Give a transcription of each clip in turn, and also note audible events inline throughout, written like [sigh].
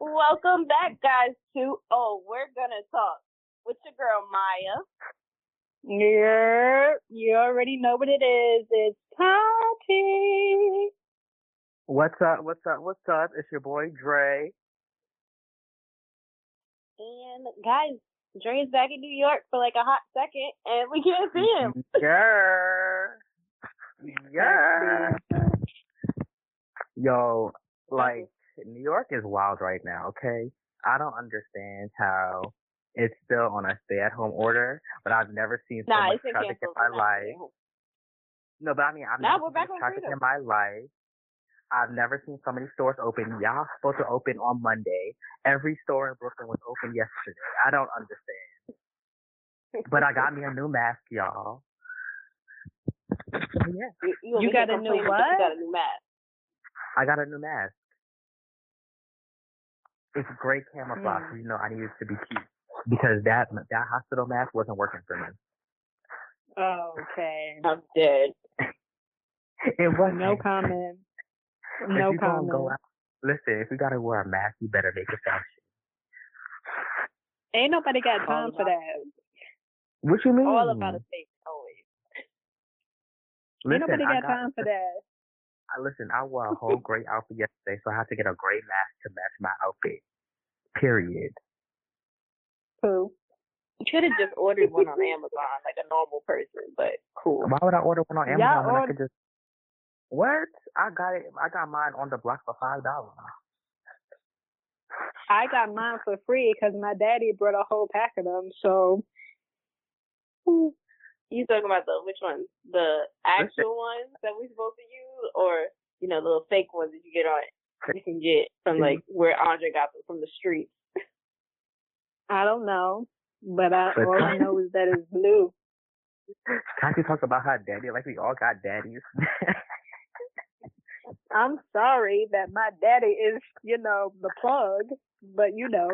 Welcome back, guys, to Oh, We're Gonna Talk with your girl Maya. Yeah, you already know what it is. It's Tati. What's up? What's up? What's up? It's your boy Dre. And guys, Dre's back in New York for like a hot second, and we can't see him. [laughs] Yeah. Yeah. Yo, like New York is wild right now. Okay, I don't understand how it's still on a stay-at-home order, but I've never seen so Nah, much traffic in my life. No, but I mean, I've Nah, never we're seen back so much on traffic freedom. in my life. I've never seen so many stores open. Y'all supposed to open on Monday. Every store in Brooklyn was open yesterday. I don't understand. But I got me a new mask, y'all. Yeah, You, you, You got a new what? You got a new mask. I got a new mask. It's great camouflage. Mm. You know, I needed to be cute because that that hospital mask wasn't working for me. Okay. I'm dead. [laughs] It wasn't. No comment. No you gonna go comment. out, listen. If you gotta wear a mask, you better make it fashion. Ain't nobody got All time for that. What you mean? All about a face, always. Listen, Ain't nobody got got, time for that. I listen. I wore a whole gray outfit yesterday, so I had to get a gray mask to match my outfit. Period. Pooh. You could have just ordered one on Amazon like a normal person, but cool. Why would I order one on Y'all Amazon when I could just? What? I got it. I got mine on the block for five dollars. I got mine for free because my daddy brought a whole pack of them. So You talking about the which ones? The actual ones that we supposed to use, or you know, the little fake ones that you get on you can get from like mm-hmm. where Andre got them from the street. I don't know, but I But- all I know is that it's blue. Can't you talk about her daddy? Like we all got daddies. [laughs] I'm sorry that my daddy is, you know, the plug, but you know,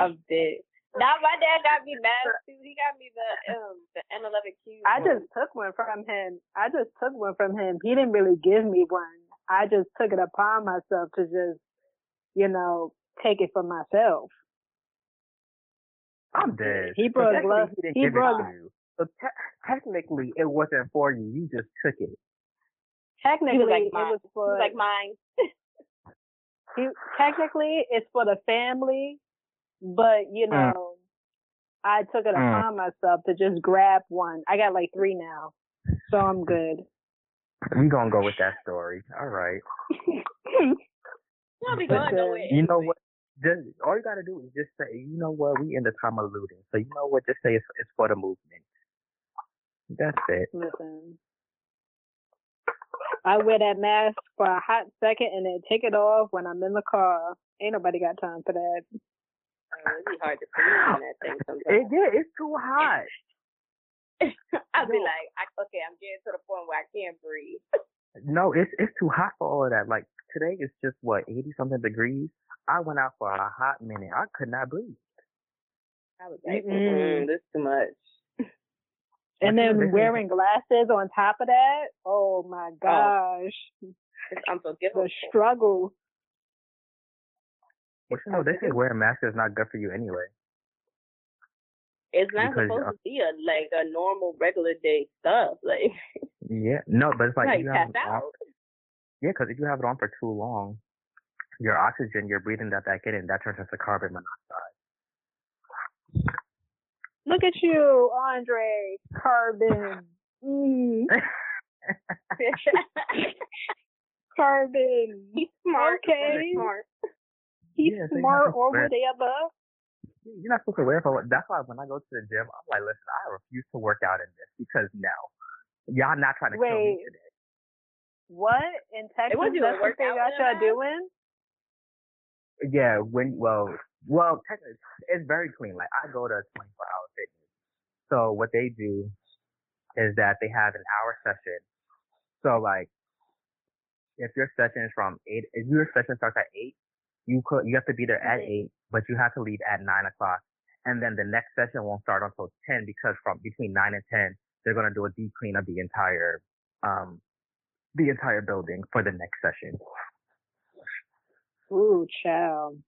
I'm dead. Now my dad got me masks too. He got me the um the N11Q. I just took one from him. I just took one from him. He didn't really give me one. I just took it upon myself to just, you know, take it for myself. I'm dead. He So brought technically gloves. He, didn't He give brought- it to you. So te- technically, it wasn't for you. You just took it. Technically, like it was for was like mine. [laughs] he, technically it's for the family, but you know, I took it Mm. upon myself to just grab one. I got like three now, so I'm good. We gonna go with that story. All right. [laughs] I'll be But, going uh, nowhere. You know what? Just all you gotta do is just say, you know what? We in the time of looting, so you know what? Just say it's, it's for the movement. That's it. Listen, I wear that mask for a hot second and then take it off when I'm in the car. Ain't nobody got time for that. It'd hard to breathe in that thing [laughs] It, sometimes. yeah, it's too hot. [laughs] I'd be like, I, okay, I'm getting to the point where I can't breathe. No, it's it's too hot for all of that. Like today is just what eighty something degrees. I went out for a hot minute. I could not breathe. I was like, Mm-mm. mm this is too much. [laughs] And But you know, then wearing glasses on top of that. Oh my gosh, It's the unforgivable. struggle. But you know, they say wearing masks is not good for you anyway. It's not Because, supposed uh, to be a like a normal regular day stuff. [laughs] Like, Yeah, no, but it's like, like you have on, yeah, because if you have it on for too long, your oxygen, you're breathing that back in, and that turns into carbon monoxide. Look at you, Andre Carbon. Mm, [laughs] [laughs] carbon. He's smart. Okay. Smart. He's Yeah, smart or whatever. You're not supposed to wear it for. That's why when I go to the gym, I'm like, listen, I refuse to work out in this because no, y'all not trying to kill me today. What in Texas? wasn't even That's what they got in y'all that? doing? Yeah, when well, well, technically, it's very clean. Like I go to 24 hour fitness. So what they do is that they have an hour session. So like, if your session is from eight, if your session starts at eight, you could you have to be there at eight, but you have to leave at nine o'clock. And then the next session won't start until ten because from between nine and ten, they're gonna do a deep clean of the entire um the entire building for the next session. Ooh, child.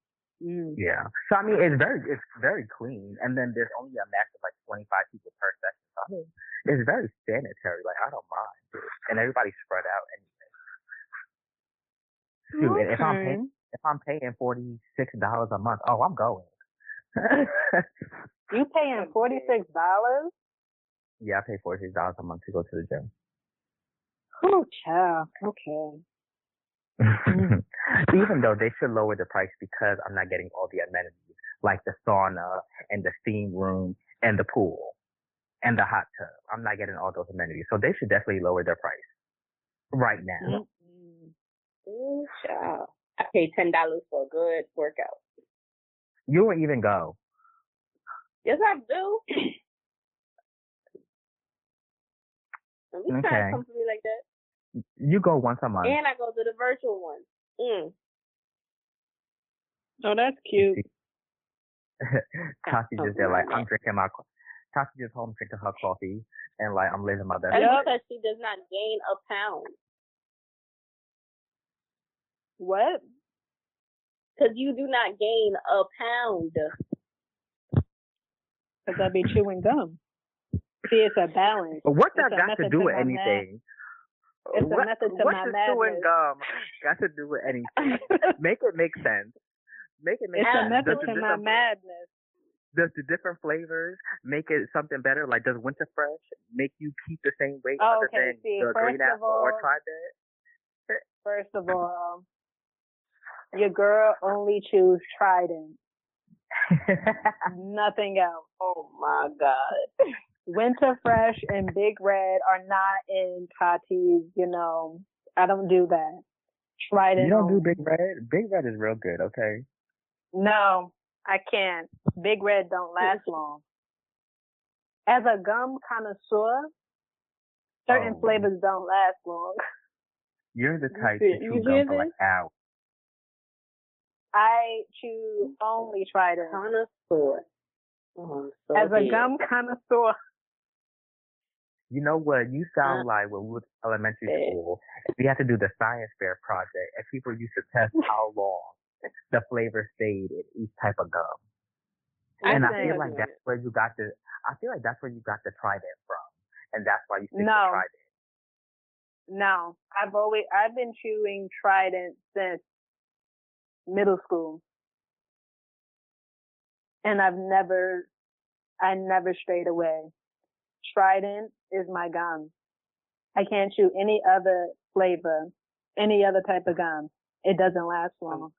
Mm. Yeah. So I mean, it's very it's very clean, and then there's only a max of like 25 people per session. So I mean, it's very sanitary. Like I don't mind, and everybody's spread out anyway. Shoot, and if I'm paying if I'm paying forty six dollars a month, oh, I'm going. You paying [laughs] forty six dollars? yeah, I pay forty six dollars a month to go to the gym. Oh, child. Okay. [laughs] Even though they should lower the price because I'm not getting all the amenities like the sauna and the steam room and the pool and the hot tub. I'm not getting all those amenities. So they should definitely lower their price right now. Mm-mm. Ooh, child. I paid ten dollars for a good workout. You won't even go. Yes, I do. [clears throat] Don't be Okay. to come for me like that. You go once a month. And I go to the virtual one. Mm. Oh, that's cute. [laughs] Tati just there like I'm drinking my co- Tati just home drinking her coffee and like I'm living my best That's life. because she does not gain a pound. What? Because you do not gain a pound. Because I be chewing gum. See, it's a balance. But what that got to do to with anything? It's a method to what my does chewing gum got to do with anything? [laughs] make it make sense. Make it make sense. It's a method Does to my madness. Does the different flavors make it something better? Like, does Winter Fresh make you keep the same weight Oh, other okay, than see, the green first of apple or all- Trident? First of all, your girl only choose Trident, nothing else. Oh my God. Winter Fresh and Big Red are not in Tati's, you know, I don't do that. Trident. you don't do. Big Red? Big Red is real good, okay? No, I can't. Big Red don't last long. As a gum connoisseur, certain Oh. flavors don't last long. You're the type to you chew gum for like hours. I choose only Trident. Connoisseur. Oh, so As a gum connoisseur, You know what? You sound Uh, like when we were in elementary eh. school, we had to do the science fair project, and people used to test [laughs] how long the flavor stayed in each type of gum. I and I think- feel like that's where you got the. I feel like that's where you got the Trident from, and that's why you stick No. to Trident. no. I've always I've been chewing Trident since middle school. And I've never I never strayed away. Trident is my gum. I can't chew any other flavor, any other type of gum. It doesn't last long.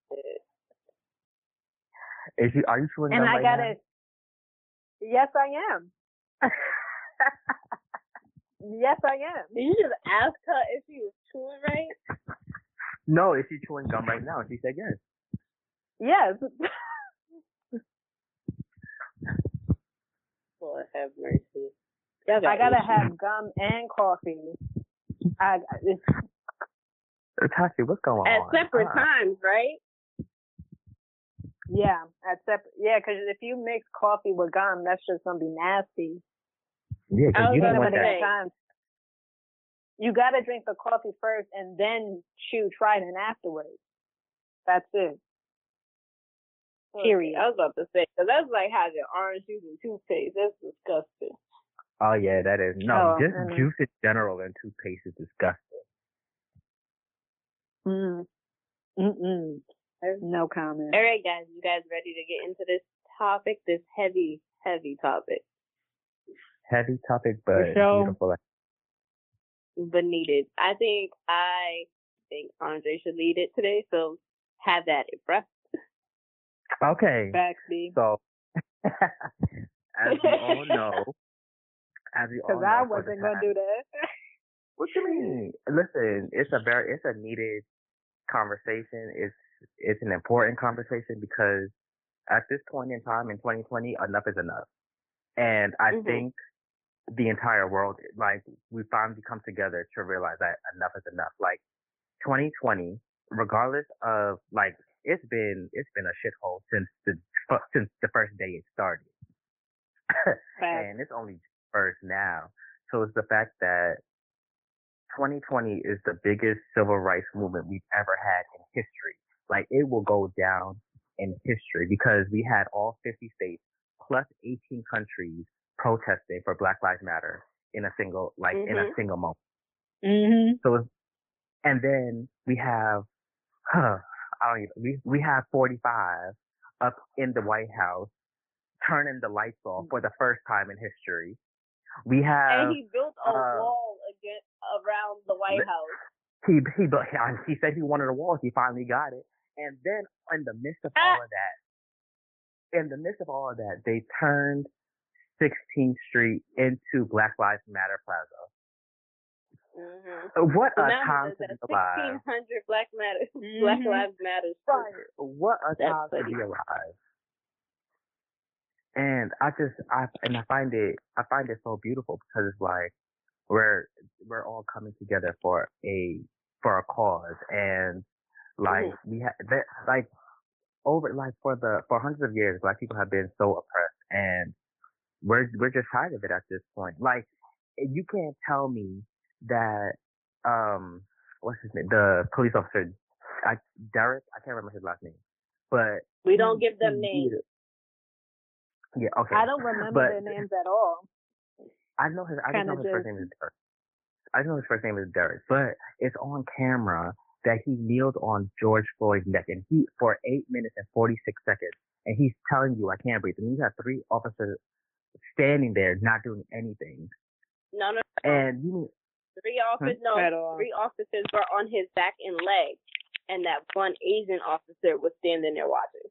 Is you are you chewing And gum I right gotta now? Yes I am. [laughs] yes I am. Did you just ask her if she was chewing right? No, is she chewing gum right now? And she said yes. Yes. [laughs] Lord have mercy. Y'all got I gotta issues. have gum and coffee. I it's, Tashi, what's going at on? separate Uh, times, right? yeah, at separate yeah, 'cause if you mix coffee with gum, that's just gonna be nasty. Yeah, because you don't want that. say- Times. You gotta drink the coffee first and then chew Trident afterwards. That's it. Period. I was about to say, because that's like having orange juice and toothpaste. That's disgusting. Oh yeah, that is no. Oh, just mm. juice in general and toothpaste is disgusting. Mm. Mm-mm. No comment. All right, guys, you guys ready to get into this topic? This heavy, heavy topic, Heavy topic, but beautiful. but needed. I think I think Andre should lead it today. So have that it, bruh. Okay, Facts, so [laughs] as we all [laughs] know, as we all Because know, I wasn't gonna do that. What you mean? Listen, it's a very, it's a needed conversation. It's, it's an important conversation because at this point in time in 2020, enough is enough. And I Mhm. think the entire world, like, we finally come together to realize that enough is enough. Like, 2020, regardless of, like, it's been, it's been a shithole since the, since the first day it started. [laughs] And it's only first now. So it's the fact that 2020 is the biggest civil rights movement we've ever had in history. Like it will go down in history because we had all 50 states plus 18 countries protesting for Black Lives Matter in a single, like mm-hmm. in a mm-hmm. single moment. Mm-hmm. So, and then we have, huh, I don't even, we, we have 45 up in the White House turning the lights off for the first time in history. We have. And he built a uh, wall again around the White House. He he [laughs] he said he wanted a wall. He finally got it. And then in the midst of all of that, in the midst of all of that, they turned 16th Street into Black Lives Matter Plaza. Mm-hmm. What so a time to be alive! 1600 Black Matter, mm-hmm. Black Lives Matter. Right. What a That's time funny. to be alive. And I just, I and I find it, I find it so beautiful because it's like we're we're all coming together for a for a cause, and like mm-hmm. we have that like over like for the for hundreds of years, black people have been so oppressed, and we're we're just tired of it at this point. Like you can't tell me that um what's his name the police officer I, Derek I can't remember his last name, but we don't give them names. Yeah, okay. I don't remember but, their names at all. I know his. I just know his first name is Derek. I know his first name is Derek, but it's on camera that he kneeled on George Floyd's neck and he for eight minutes and forty six seconds, and he's telling you I can't breathe. And you have three officers standing there not doing anything. No, no. no. And you three officers. No, three officers were on his back and legs, and that one Asian officer was standing there watching.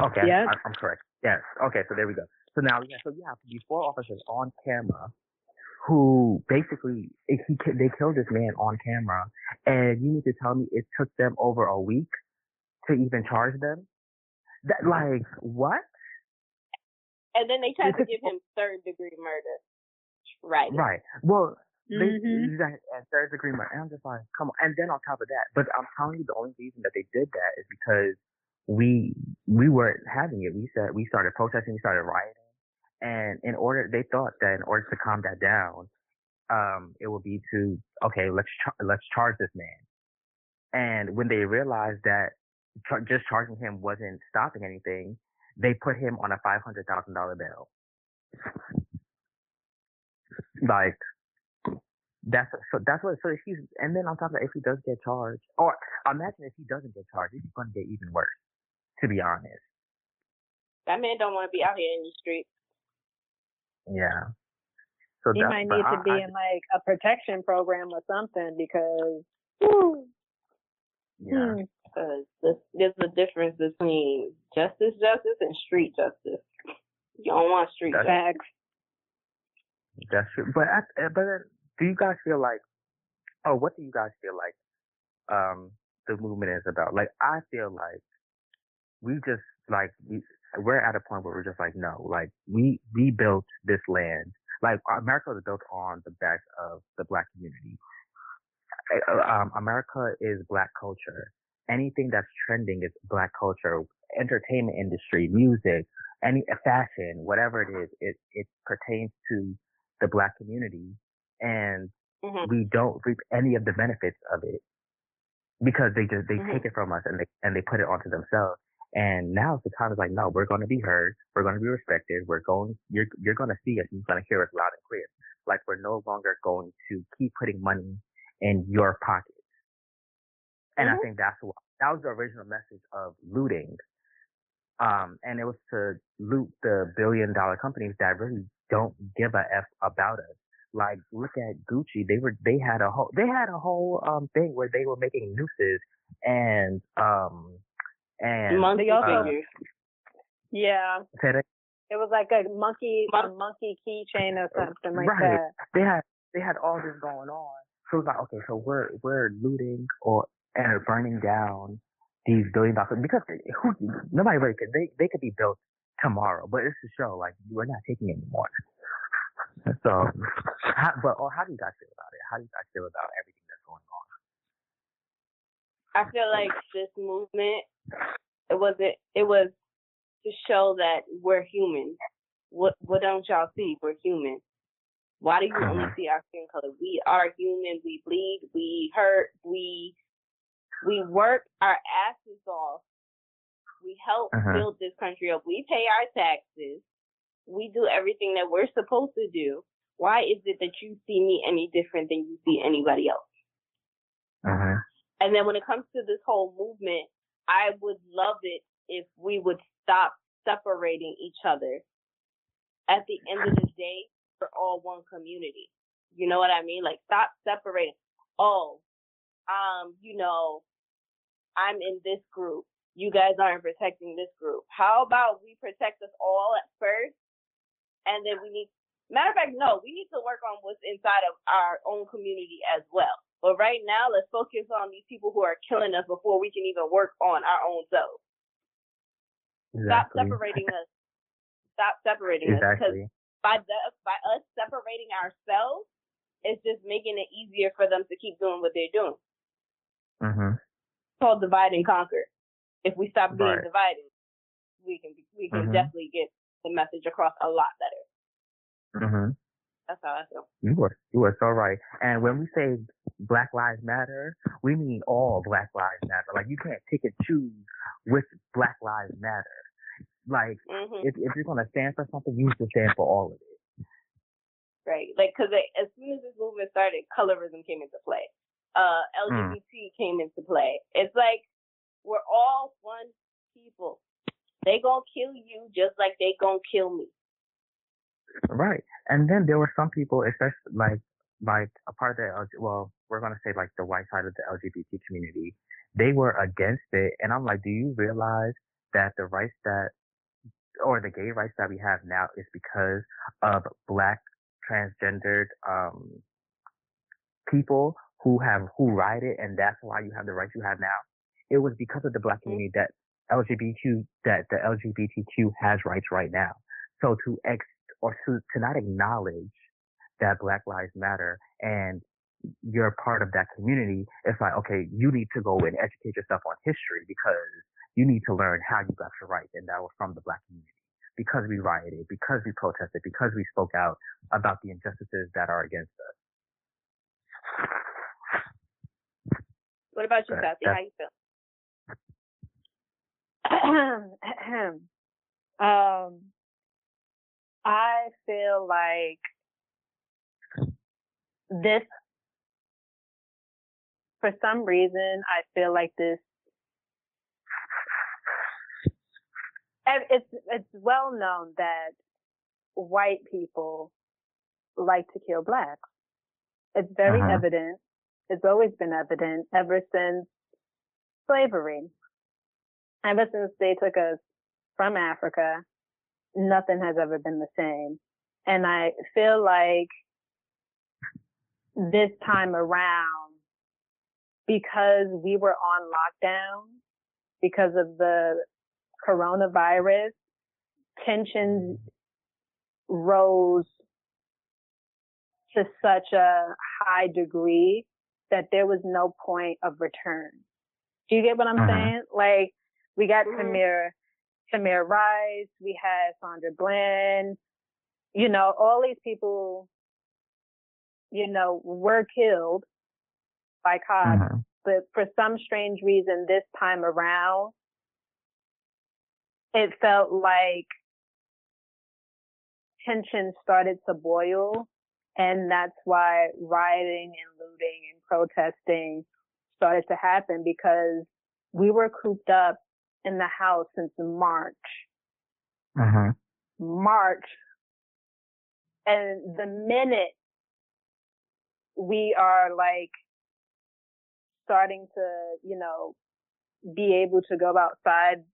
Okay, yes. I, I'm correct. Yes. Okay, so there we go. So now, yeah, so yeah, these four officers on camera who basically he, they killed this man on camera, and you need to tell me it took them over a week to even charge them. That like what? And then they tried to give him third degree murder. Right. Right. Well, mm-hmm. they, third degree murder. And I'm just like, come on. And then on top of that, but I'm telling you, the only reason that they did that is because we we weren't having it. We said we started protesting, we started rioting, and in order they thought that in order to calm that down, um, it would be to okay, let's char- let's charge this man. And when they realized that char- just charging him wasn't stopping anything, they put him on a five hundred thousand dollar bill. Like that's so that's what so if he's and then on top of that, if he does get charged, or imagine if he doesn't get charged, it's going to get even worse to be honest. That man don't want to be out here in the streets. Yeah. So he might need to be I, in like a protection program or something because. Whew, yeah. Because hmm. there's a difference between justice, justice, and street justice. You don't want street that's, justice. That's true. But but do you guys feel like? Oh, what do you guys feel like? Um, the movement is about. Like I feel like we just like we, we're at a point where we're just like no, like we we built this land. Like America was built on the back of the black community. Uh, um, America is black culture. Anything that's trending is black culture. Entertainment industry, music, any fashion, whatever it is, it it pertains to the black community, and mm-hmm. we don't reap any of the benefits of it because they just they mm-hmm. take it from us and they and they put it onto themselves. And now the time is like, no, we're going to be heard. We're going to be respected. We're going, you're, you're going to see us. You're going to hear us loud and clear. Like we're no longer going to keep putting money in your pockets. And mm-hmm. I think that's what, that was the original message of looting. Um, and it was to loot the billion dollar companies that really don't give a F about us. Like, look at Gucci. They were, they had a whole, they had a whole, um, thing where they were making nooses and, um, and monkey also, figures. Yeah. It was like a monkey, a monkey keychain or something like right. that. They had they had all this going on. So it was like, okay, so we're we're looting or and burning down these billion dollars because who nobody really could they they could be built tomorrow, but it's to show like we're not taking anymore. So, [laughs] how, but or how do you guys feel about it? How do you guys feel about everything that's going on? I feel like this movement it wasn't it was to show that we're human. What what don't y'all see? We're human. Why do you only uh-huh. see our skin color? We are human. We bleed. We hurt. We we work our asses off We help Uh-huh. build this country up. We pay our taxes. We do everything that we're supposed to do. Why is it that you see me any different than you see anybody else? Uh-huh. And then when it comes to this whole movement, I would love it if we would stop separating each other. At the end of the day, we're all one community. You know what I mean? Like stop separating. Oh, um, you know, I'm in this group. You guys aren't protecting this group. How about we protect us all at first? And then we need, matter of fact, no, we need to work on what's inside of our own community as well. But right now, let's focus on these people who are killing us before we can even work on our own selves. Stop separating us. Stop separating us. Because by the, by us separating ourselves, it's just making it easier for them to keep doing what they're doing. Mm-hmm. It's called divide and conquer. If we stop being Right. divided, we can we can Mhm. definitely get the message across a lot better. Mhm. That's how I feel. You were you were so right. And when we say Black Lives Matter, we mean all Black Lives Matter. Like you can't pick and choose which Black Lives Matter. Like hmm if if you're gonna stand for something, you should stand for all of it. Right. Like, because as soon as this movement started, colorism came into play. Uh. LGBT came into play. It's like we're all one people. They gonna kill you just like they gonna kill me. Right. And then there were some people, especially like like a part of the well, we're gonna say like the white side of the LGBT community, they were against it. And I'm like, do you realize that the rights that or the gay rights that we have now is because of black transgendered um people who have who ride it and that's why you have the rights you have now. It was because of the black community that LGBTQ that the LGBTQ has rights right now. So to ex or to, to not acknowledge that Black Lives Matter and you're part of that community, it's like, okay, you need to go and educate yourself on history because you need to learn how you got your rights and that was from the black community. Because we rioted, because we protested, because we spoke out about the injustices that are against us. What about you. Sassy? How you feel? [clears throat] um, I feel like this, for some reason, I feel like this, it's, it's well known that white people like to kill blacks. It's very Uh-huh. evident. It's always been evident ever since slavery. Ever since they took us from Africa, nothing has ever been the same. And I feel like this time around, because we were on lockdown, because of the coronavirus, tensions rose to such a high degree that there was no point of return. Do you get what I'm Mhm. saying? Like, we got Mhm. Tamir, Tamir Rice, we had Sandra Bland, you know, all these people, you know, were killed by cops, Mhm. but for some strange reason this time around, it felt like tension started to boil and that's why rioting and looting and protesting started to happen because we were cooped up in the house since March. Mhm. March. And the minute we are like starting to, you know, be able to go outside,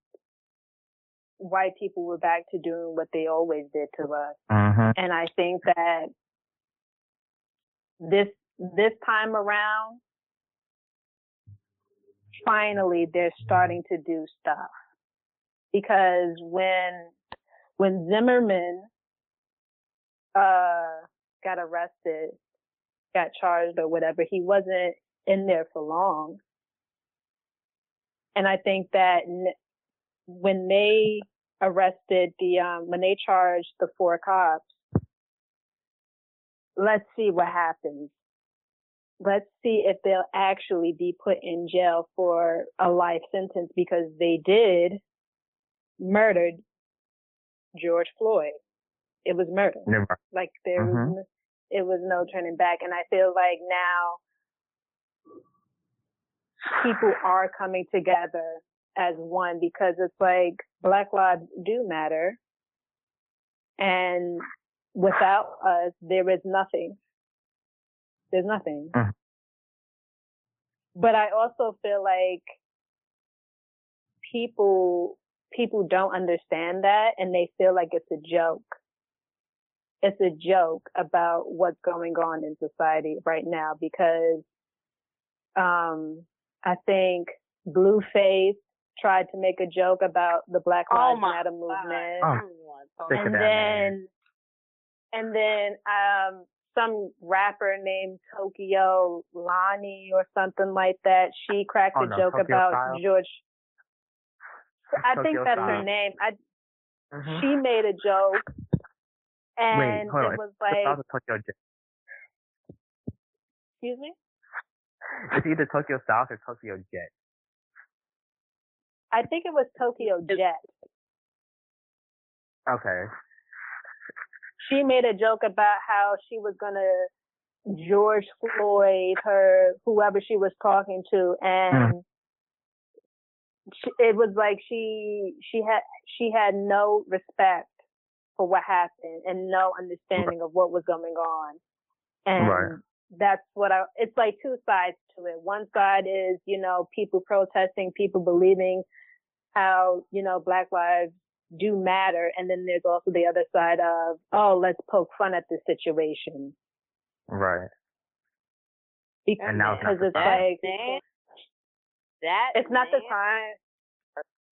white people were back to doing what they always did to us. Mhm. And I think that this, this time around, finally they're starting to do stuff. Because when, when Zimmerman, uh, got arrested, got charged or whatever, he wasn't in there for long. And I think that when they arrested the, um, when they charged the four cops, let's see what happens. Let's see if they'll actually be put in jail for a life sentence because they did murdered George Floyd. It was murder. Never. Like there Mhm. was, it was no turning back. And I feel like now people are coming together as one because it's like Black lives do matter. And without us, there is nothing. There's nothing. Mhm. But I also feel like people, people don't understand that and they feel like it's a joke. It's a joke about what's going on in society right now because, um, I think Blueface tried to make a joke about the Black Oh Lives my Matter movement. Oh. Everyone told Sick me. of and that, man. then and then um some rapper named Tokyo Lani or something like that. She cracked Oh, a no, joke Tokyo about Style? George. I think Tokyo that's her name. I Mhm. she made a joke, and Wait, hold on. it was like, about the Tokyo Jet. excuse me. It's either Tokyo South or Tokyo Jet. I think it was Tokyo Jet. Okay. She made a joke about how she was gonna George Floyd her whoever she was talking to and hmm. she, it was like she she had she had no respect for what happened and no understanding of what was going on. And Right. that's what I it's like two sides to it. One side is you know people protesting people believing how you know black lives do matter. And then there's also the other side of, oh, let's poke fun at the situation. Right. Because And now it's not it's the like, man, that it's not the time.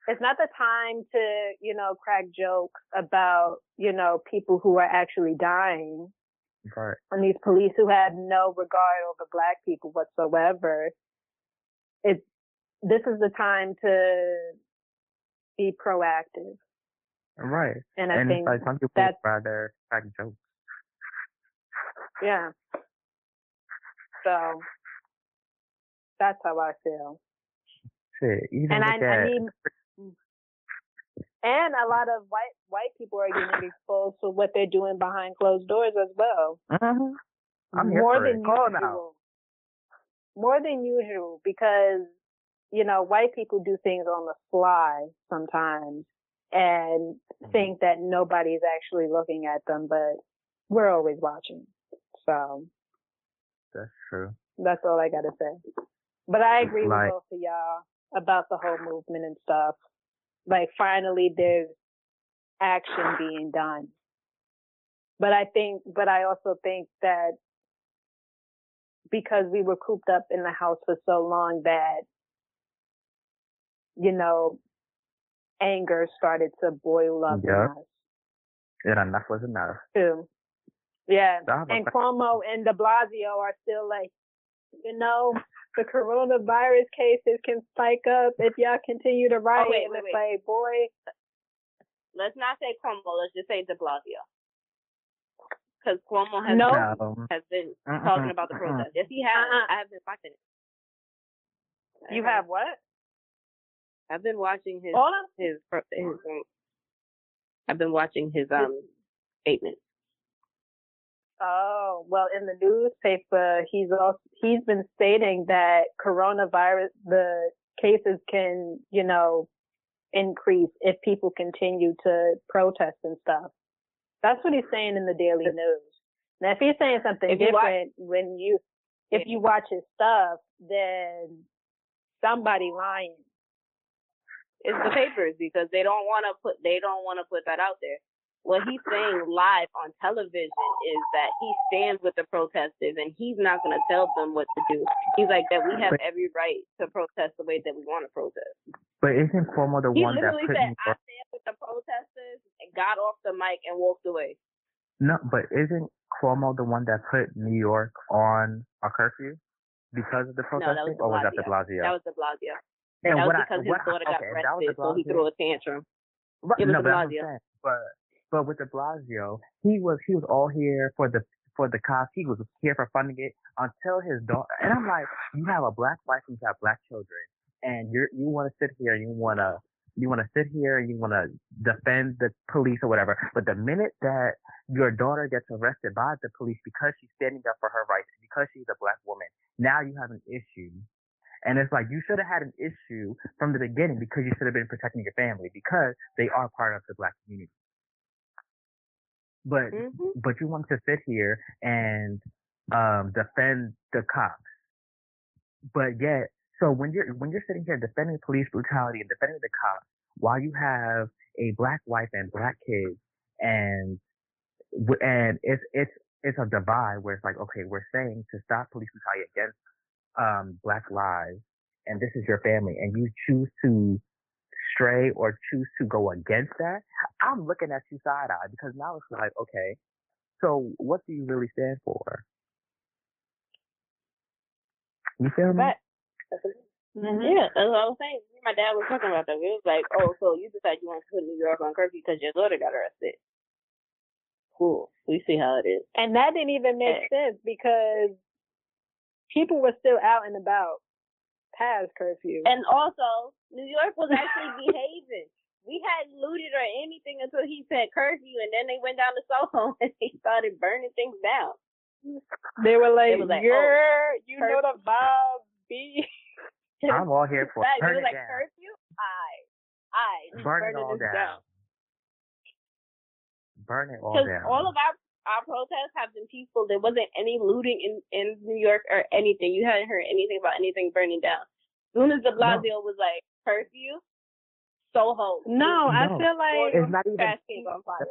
It's not the time to, you know, crack jokes about, you know, people who are actually dying Right. and these police who had no regard over black people whatsoever. It's, this is the time to be proactive. Right. And I and think like some people rather crack jokes. Yeah. So that's how I feel. Shit. Even And I, look I at need, and a lot of white white people are getting [laughs] exposed to what they're doing behind closed doors as well. Mhm. I'm here More for it. than Call usual. now. More than usual because you know white people do things on the fly sometimes and mm-hmm. think that nobody's actually looking at them, but we're always watching. So That's true. That's all I gotta say. But I agree Like- with both of y'all about the whole movement and stuff. Like finally there's action being done. But I think, but I also think that because we were cooped up in the house for so long that, you know, anger started to boil up Yeah. in us And enough was enough. too. Yeah. So I have a And que- Cuomo and de Blasio are still like, you know, the coronavirus cases can spike up if y'all continue to oh, riot. Oh, wait, wait, it's wait. like, boy, Let's not say Cuomo. Let's just say De Blasio. Because Cuomo has, No. No. has been Mm-mm, talking mm, about the mm, protest. Yes, mm. he has. Uh-uh. I have been watching it. you have what? I've been watching his Hold on. his his. Um, I've been watching his um statements. Oh, well, in the newspaper, he's also, he's been stating that coronavirus, the cases can, you know, increase if people continue to protest and stuff. That's what he's saying in the Daily News. Now, if he's saying something If you watch- different when you, if you watch his stuff, then somebody lying. It's the [sighs] papers because they don't want to put they don't want to put that out there. What he's saying live on television is that he stands with the protesters and he's not going to tell them what to do. He's like that we have But- every right to protest the way that we want to protest. But isn't Cuomo the He one that literally put said, "I stand with the protesters," and got off the mic and walked away. No, but isn't Cuomo the one that put New York on a curfew because of the protesting, No, that was or was that De. Blasio? That was De Blasio. And that was what I- because his what I- daughter got okay, if that was arrested, so he threw a tantrum. Right, It was no, but, that's what I'm Blasio. saying. but but with De Blasio, he was he was all here for the for the cops. He was here for funding it until his daughter. And I'm like, you have a black wife and you have black children, and you are you want to sit here and you want to you want to sit here and you want to defend the police or whatever. But the minute that your daughter gets arrested by the police because she's standing up for her rights, because she's a black woman, now you have an issue. And it's like you should have had an issue from the beginning because you should have been protecting your family because they are part of the black community. But Mm-hmm. but you want to sit here and um defend the cops. But yet so when you're when you're sitting here defending police brutality and defending the cops while you have a black wife and black kids and and it's it's it's a divide where it's like okay we're saying to stop police brutality against um black lives and this is your family and you choose to stray or choose to go against that i'm looking at you side eye because now it's like okay so what do you really stand for you feel me But Mhm. yeah, that's what I was saying. Me and My dad was talking about that. It was like, oh, so you decided you want to put New York on curfew because your daughter got arrested. Cool. We see how it is. And that didn't even make sense because people were still out and about past curfew. And also, New York was actually [laughs] behaving. We hadn't looted or anything until he said curfew, and then they went down to Soho [laughs] and they started burning things down. they were like, was like, "Yeah, oh, you know the vibe, B." [laughs] i'm all here for it. Right, Turn you it was like down. curfew? I, I, burn it burning all this down. burn it all Because down all of our our protests have been peaceful. There wasn't any looting in in New York or anything. You hadn't heard anything about anything burning down. As soon as De Blasio was like curfew, Soho. No, I feel like it's not even fast came on fire.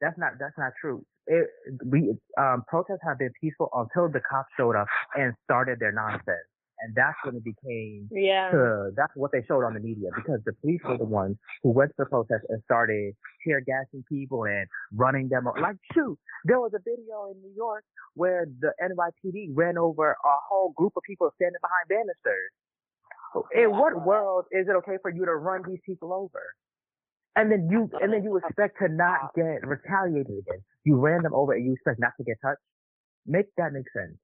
That's not that's not true. It, we um protests have been peaceful until the cops showed up and started their nonsense, and that's when it became. yeah. To, that's what they showed on the media because the police were the ones who went to the protest and started tear gassing people and running them. Like shoot, there was a video in New York where the NYPD ran over a whole group of people standing behind banisters. In what world is it okay for you to run these people over? And then you and then you expect to not get retaliated against. You ran them over and you expect not to get touched. Make that make sense.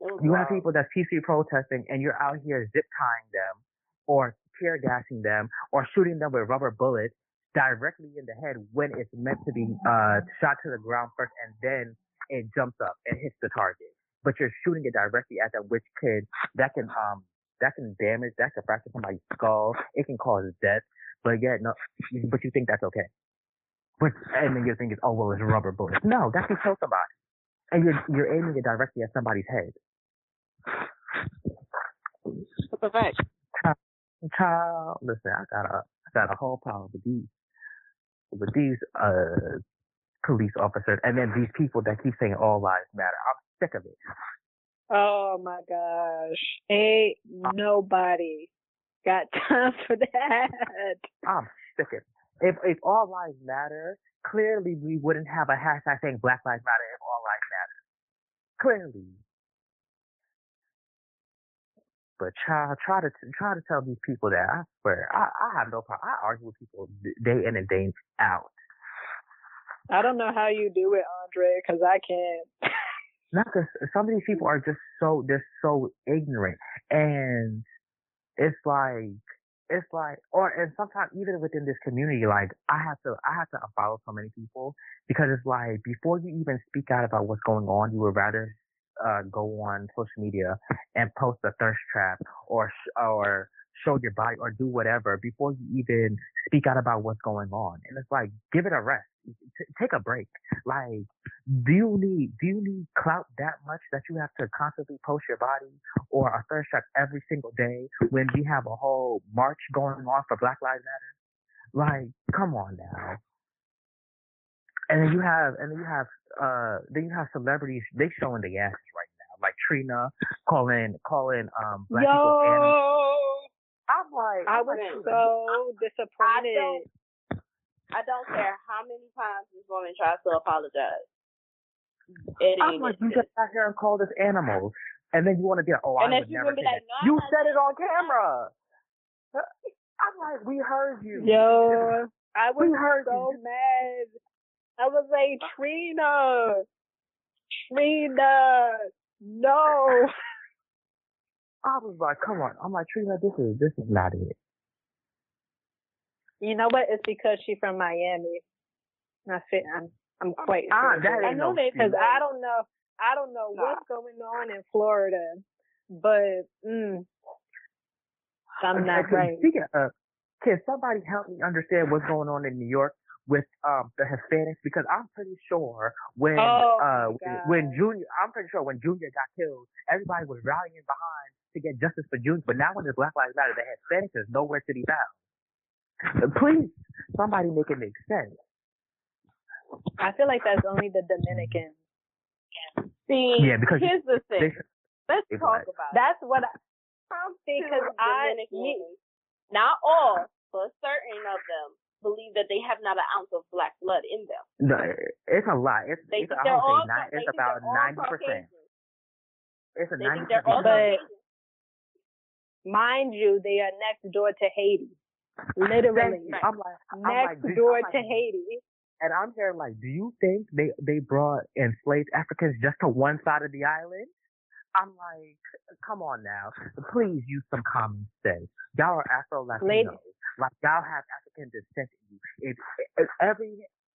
Was You have people that's peacefully protesting and you're out here zip tying them or tear gassing them or shooting them with rubber bullets directly in the head when it's meant to be uh shot to the ground first and then it jumps up and hits the target. But you're shooting it directly at them, which could that can um that can damage, that can fracture somebody's skull, it can cause death. But yet no but you think that's okay. But and then your thing is, oh well it's rubber bullets. No, that can kill somebody. And you're you're aiming it directly at somebody's head. It's a fact. Child, listen, I got a I got a whole problem with these with these uh police officers and then these people that keep saying all lives matter. I'm sick of it. Oh my gosh. Ain't nobody got [laughs] time for that. I'm sick of it. If if all lives matter, clearly we wouldn't have a hashtag saying Black Lives Matter if all lives matter. Clearly. But child, try to try to tell these people that I swear I, I have no problem. I argue with people day in and day out. I don't know how you do it, Andre, because I can't. not because some of these people are just so they're so ignorant and it's like it's like or and sometimes even within this community like i have to i have to unfollow so many people because it's like before you even speak out about what's going on you would rather uh go on social media and post a thirst trap or or show your body or do whatever before you even speak out about what's going on and it's like give it a rest T- take a break like do you need do you need clout that much that you have to constantly post your body or a thirst trap every single day when we have a whole march going on for Black Lives Matter? Like, come on now. And then you have and then you have uh then you have celebrities they showing the asses right now. Like Trina calling calling um black people animals. Yo, I'm like I was like, so disappointed. I don't care how many times this woman tries to apologize. It I'm like, you just sat here and called us animals, and then you want to be like, oh, And I then would never gonna be like, that. no, I'm you not said it on camera. [laughs] I'm like, we heard you. Yo, [laughs] I was We heard so you. mad. I was like, Trina, Trina, no. [laughs] I was like, come on. I'm like, Trina, this is this is not it. You know what? It's because she's from Miami. I fit. I'm. I'm quite. Ah, sure. I know no that because. I don't know. I don't know Nah. what's going on in Florida, but mm, I'm not Okay, right. Speaking of, can somebody help me understand what's going on in New York with um the Hispanics? Because I'm pretty sure when Oh, uh my when Junior, I'm pretty sure when Junior got killed, everybody was rallying behind to get justice for Junior. But now when it's Black Lives Matter, the Hispanics is nowhere to be found. [laughs] Please, somebody make it make sense. I feel like that's only the Dominicans. See, Yeah, because here's the thing. They, Let's it's talk like- about it. That's what I, Some because two I- Dominicans, not all, but certain of them believe that they have not an ounce of black blood in them. no, it's a lot. It's, They it's think I they're would all. say nine, they it's about ninety percent. It's a They ninety think all percent. But- mind you, they are next door to Haiti. Literally. I'm like, I'm Next like, door like, to Haiti. And I'm here like, do you think they they brought enslaved Africans just to one side of the island? I'm like, come on now, please use some common sense. Y'all are Afro Latinos, like y'all have African descent in you. Every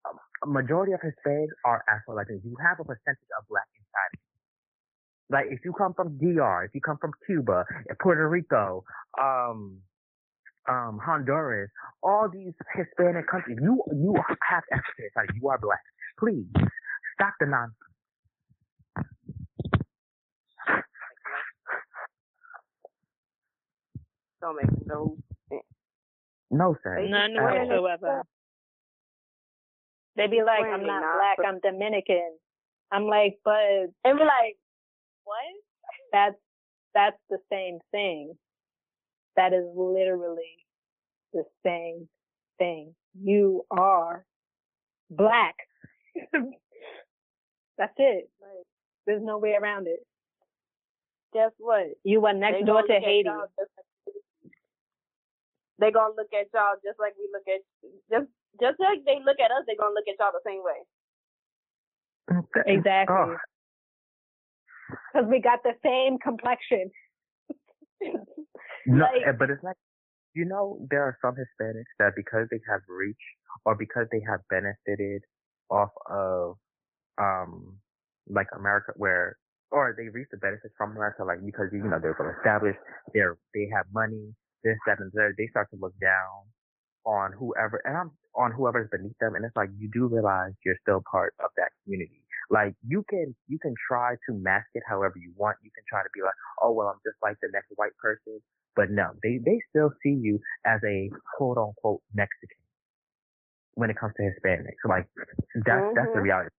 um, majority of Hispanics are Afro Latinos, you have a percentage of black inside. of you. Like if you come from DR, if you come from Cuba, Puerto Rico, um, um, Honduras, all these Hispanic countries, you you have African inside. You You are black. Please stop the nonsense. Don't make no. No, sir. They None just- whatsoever. They be like, I'm not, not, black, but- I'm Dominican. I'm like, but And we're like, what? that's that's the same thing. That is literally the same thing. You are black. [laughs] that's it. There's no way around it. Guess what? You are next They door gonna to look Haiti. Y'all They gonna look at y'all just like we look at just just like they look at us. They gonna look at y'all the same way. Exactly. Oh, Because we got the same complexion. no, Like- eh, but it's like, you know, there are some Hispanics that because they have reach or because they have benefited off of, um, like America, where or they reap the benefits from America, like because you know they're well established, they're they have money, this, that, and the other. They start to look down on whoever, and I'm on whoever's beneath them, and it's like you do realize you're still part of that community. Like you can you can try to mask it however you want. You can try to be like, oh well, I'm just like the next white person, but no, they they still see you as a quote unquote Mexican when it comes to Hispanics. Like that's that's the Mhm. reality.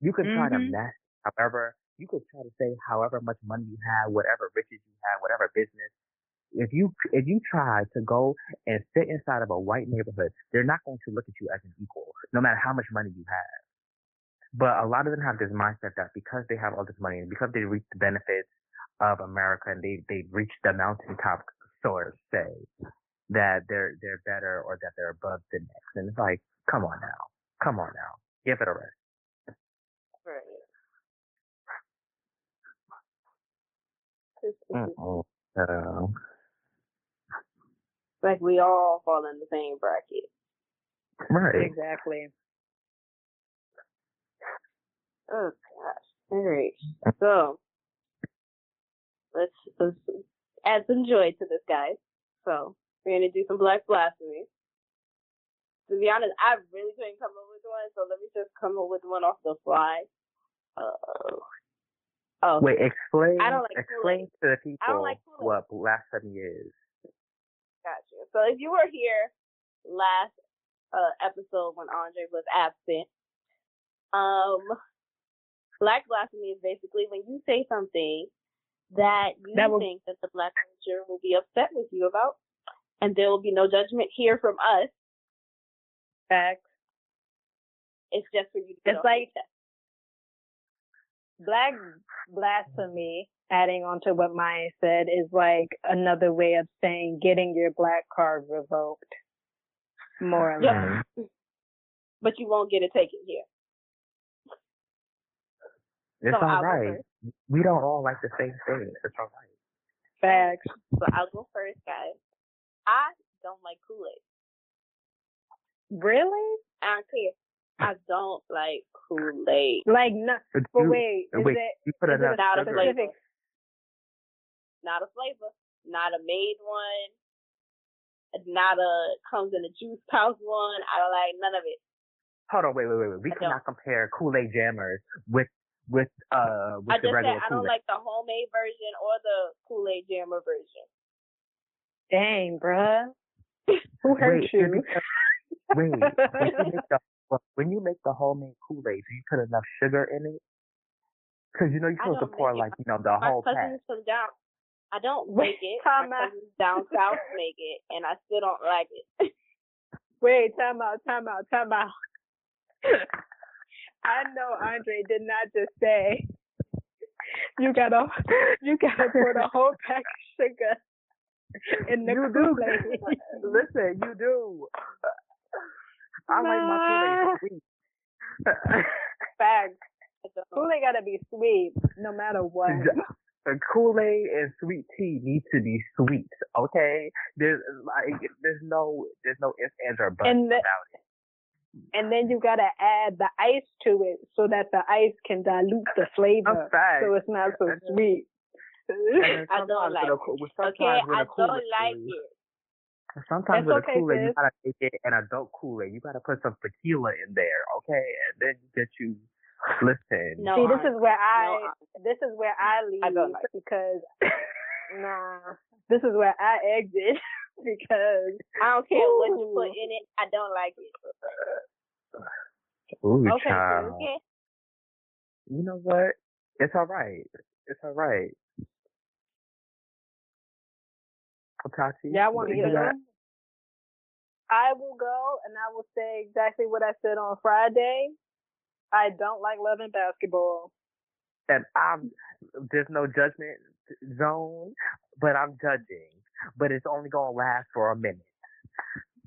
You can try to Mhm. mask, however you could try to say however much money you have, whatever riches you have, whatever business. If you if you try to go and sit inside of a white neighborhood, they're not going to look at you as an equal, no matter how much money you have. But a lot of them have this mindset that because they have all this money and because they reach the benefits of America and they they reach the mountaintop, so to say, that they're they're better or that they're above the next. And it's like, come on now, come on now, give it a rest. Right. Mm-mm. [laughs] Uh, like we all fall in the same bracket. right. Exactly. Oh gosh. All right. So let's let's add some joy to this, guys. So we're gonna do some black blasphemy. To be honest, I really couldn't come up with one, so let me just come up with one off the fly. Uh, oh, Wait, explain. I don't like explain to the people like what blasphemy is. So if you were here last uh, episode when Andre was absent, um, black blasphemy is basically when you say something that you That will- think that the black culture will be upset with you about, and there will be no judgment here from us. Facts. It's just for you It's like- Black blasphemy, adding on to what Maya said, is like another way of saying getting your black card revoked. More or less. Mhm. but you won't get it taken here. It's So I'll right. We don't all like the same things. It's all right. Facts. So I'll go first, guys. I don't like Kool Aid. Really? I don't care. I don't like Kool Aid. Like no. But But you, wait, is wait, it you put is it enough not a sugar. In it. specific? Not a flavor. Not a made one. Not a comes in a juice pouch one. I don't like none of it. Hold on, wait, wait, wait, wait. We I cannot compare Kool Aid jammers with with uh with I the just regular said I don't Kool Aid. like the homemade version or the Kool Aid jammer version. Dang, bruh. [laughs] Who hurt wait, you? [laughs] wait, when you make the [laughs] when you make the homemade Kool Aid, do you put enough sugar in it? Because you know you're supposed to pour it. like you know the My whole pack. cousins from down. I don't Wait, make it. time My out. down [laughs] south make it, and I still don't like it. Wait, time out, time out, time out. [laughs] I know Andre did not just say you gotta you gotta put a whole pack of sugar in the You do. Kool-Aid. [laughs] Listen, you do. I like my Kool Aid sweet. Facts. I. Kool-Aid gotta be sweet no matter what. The Kool-Aid and sweet tea need to be sweet, okay? There's like there's no there's no ifs, ands, or buts And the- about it. And then you gotta add the ice to it so that the ice can dilute the flavor. A. So it's not so sweet. [laughs] I don't sometimes like a with Okay, I a Kool-Aid, don't like it. Sometimes That's with a okay, Kool-Aid, you gotta make it an adult Kool-Aid. You gotta put some tequila in there, okay? And then you get you listen. No, See, this Andre. is where I No, Andre. this is where I leave I don't like because [laughs] nah, this is where I exit [laughs] because I don't care what you put in it. I don't like it. Ooh, Okay, child. Okay. You know what? It's all right. It's all right. Tati, y'all want to got- go? I will go and I will say exactly what I said on Friday. I don't like loving basketball. And I'm there's no judgment zone, but I'm judging. But it's only gonna last for a minute.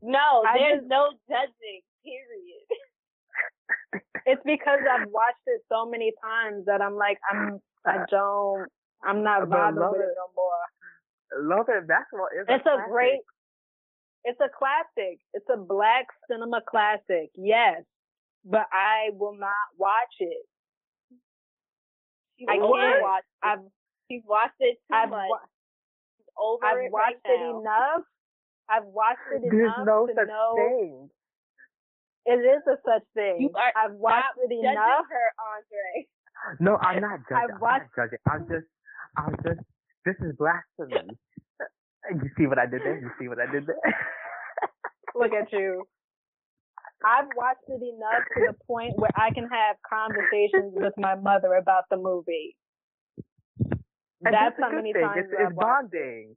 No, I there's just- no judging. Period. [laughs] It's because I've watched it so many times that I'm like I'm I don't I'm not But bothered with it. it no more. Love and basketball is It's a classic. great it's a classic. It's a black cinema classic, yes. But I will not watch it. I over can't watch. I've She's watched it too I've much. wa- She's over I've it watched right it now. enough. I've watched it There's enough no to such know thing. it is a such thing. You are- I've watched Stop it enough. her, Andre. No, I'm not judging. I've I'm watched- not judging. I'm just I'm just this is blasphemy. [laughs] You see what I did there? You see what I did there? [laughs] Look at you. I've watched it enough to the point where I can have conversations with my mother about the movie. And That's how many thing. times It's, it's bonding.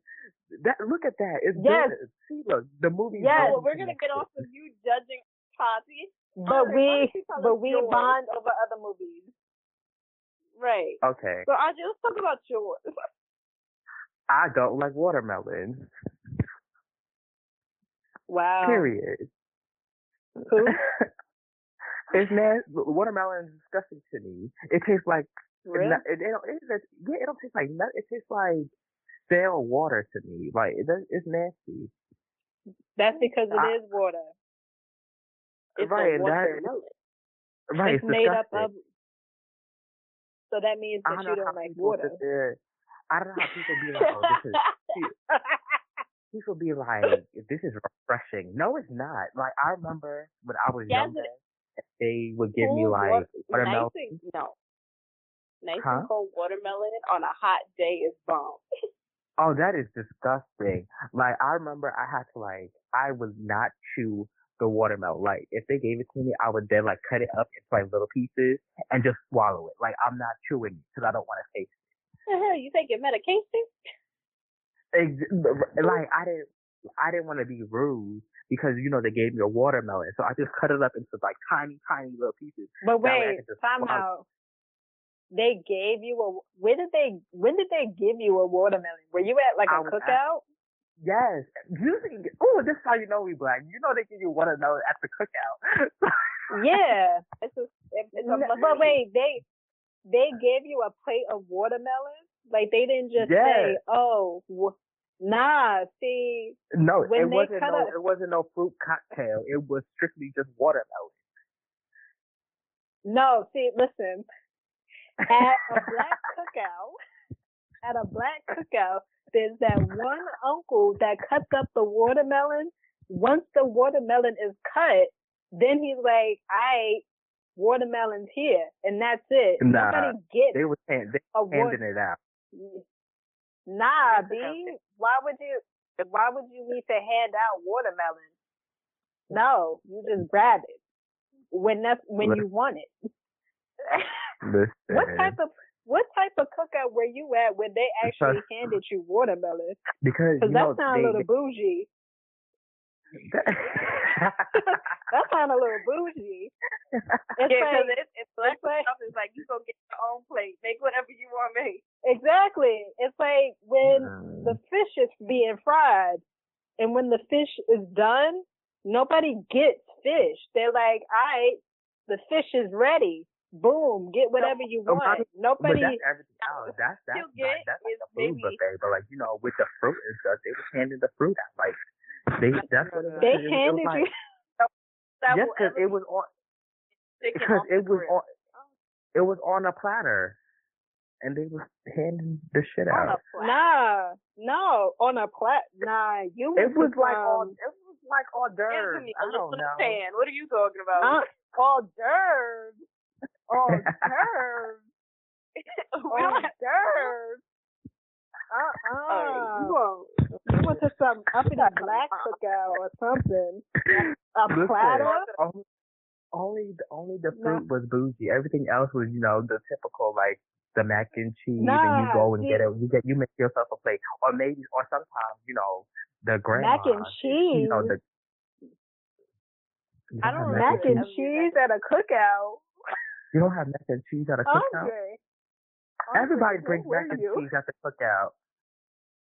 That look at that. It's Yes. good. See, look, the movie. Yes. Oh, we're gonna get off of you judging Tati. But we don't you tell but we yours? bond over other movies. Right. Okay, So Andre, let's talk about yours. [laughs] I don't like watermelons. Wow. Period. Who? [laughs] it's nasty. Watermelon is disgusting to me. It tastes like Really? It, it, don't, it, it, yeah, it don't taste like nut. It tastes like stale water to me. Like it it's nasty. That's because it I- is water. It's right, a that right. it's made up of. So that means that don't you how don't like water. I don't know how people be like, oh, this is. [laughs] People be like, this is refreshing. No, it's not. Like I remember when I was Yes, younger, they would give me like water- watermelon. Nice and, no. Nice Huh? and cold watermelon on a hot day is bomb. Oh, that is disgusting. Like I remember I had to like I would not chew the watermelon. Like if they gave it to me, I would then like cut it up into like little pieces and just swallow it. Like I'm not chewing it because I don't want to taste the [laughs] hell, you taking medication? Like I didn't I didn't want to be rude because you know they gave me a watermelon, so I just cut it up into like tiny, tiny little pieces. But That way I wait, could just time out. They gave you a. Where did they? When did they give you a watermelon? Were you at like a was at- cookout? Yes, usually. Oh, this is how you know we black. You know they give you watermelon at the cookout. yeah. It's a, it's a [laughs] but wait, they they gave you a plate of watermelon. Like they didn't just Yes. say, "Oh, w- Nah, see, No, it wasn't no. up- It wasn't no fruit cocktail. It was strictly just watermelon. no, see, listen. At a black [laughs] cookout, at a black cookout, there's that one uncle that cuts up the watermelon. Once the watermelon is cut, then he's like, "I watermelon's here," and that's it. Nah, Nobody gets They was hand, they a water. handing it out. Nah, B. Why would you? Why would you need to hand out watermelon? No, you just grab it when that's when you want it. [laughs] What type of what type of cookout were you at when they actually handed you watermelon? because that know sounds a little bougie. That sounds a little bougie. [laughs] It's yeah, because like, it's, it's black it's like- stuff. It's like you go get your own plate, make whatever you want to make. exactly. It's like when Mm. the fish is being fried, and when the fish is done, nobody gets fish. They're like, all right, the fish is ready. Boom, get whatever you Nobody- want. But Nobody. that's everything else. That's that's You not, get that's like is a food maybe- buffet. But like you know, with the fruit and stuff, they was handing the fruit out. Like they that's what it was. They It was handed like, you. [laughs] Yes, because it was on because it was on it was on a platter, and they was handing the shit On out. a. Nah, no, on a plat. Nah, you. It was like on it was like hors d'oeuvres. Anthony, I don't know. understand. What are you talking about? Uh, hors d'oeuvres. [laughs] Hors d'oeuvres. we [laughs] don't Hors d'oeuvres. Uh-uh. you went to some uppity black cookout or something. A Listen, platter? Only, only the only the No. fruit was bougie. Everything else was, you know, the typical like the mac and cheese, and you go and get it. You get you make yourself a plate, or maybe, or sometimes, you know, the grandma. Mac and cheese. You know the. You I don't Mac Mac and cheese at a cookout. You don't have mac and cheese at a cookout. Andre. Everybody brings who mac and you? cheese at the cookout.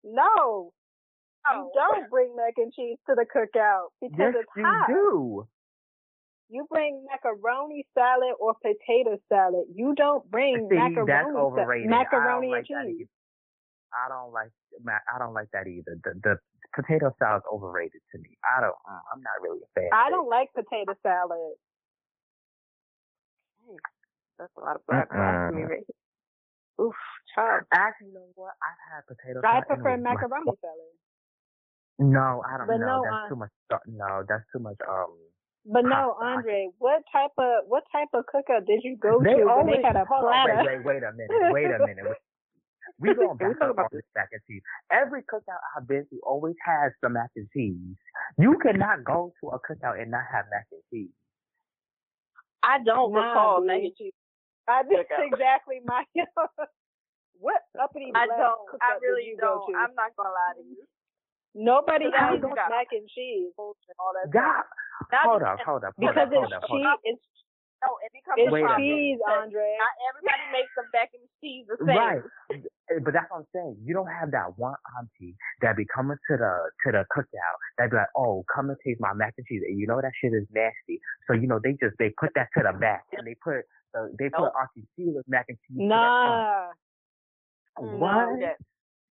No, you Oh. don't bring mac and cheese to the cookout because Yes, it's you hot. do. You bring macaroni salad or potato salad. You don't bring See, macaroni that's sa- macaroni I and like cheese. I don't like I don't like that either. The the potato salad's overrated to me. I don't. uh, I'm not really a fan. I don't like potato salad. That's a lot of black Mm-mm. right here. Oof, child. Actually, you know what? I've had potato I salad. and it prefer was my- macaroni salad. No, I don't But know. no, that's uh, too much. No, that's too much. Um, But no, Andre, what type of what type of cookout did you go they to when always they had a hold on, platter? Wait, wait, wait a [laughs] minute. Wait a minute. We going We back talking up about this mac and cheese. Every cookout I've been to always has some mac and cheese. You cannot go to a cookout and not have mac and cheese. I don't Nah, recall dude. mac and cheese. I that's [laughs] exactly my. [laughs] what uppity I black don't. cookout I really you go don't. to? I'm not gonna lie to you. Nobody Cause I eats got- mac and cheese And all that God, stuff. Hold just- up, hold up, hold because up, hold it's cheese. It's No, it becomes it's a Wait a problem. cheese, Andre. Not everybody makes the mac and cheese the same. Right. Eh, But that's what I'm saying. You don't have that one auntie that be coming to the to the cookout that be like, oh, come and taste my mac and cheese. And you know that shit is nasty. So you know they just they put that to the back and they put uh, they put Nope. Auntie Sheila's mac and cheese. Nah. no, What?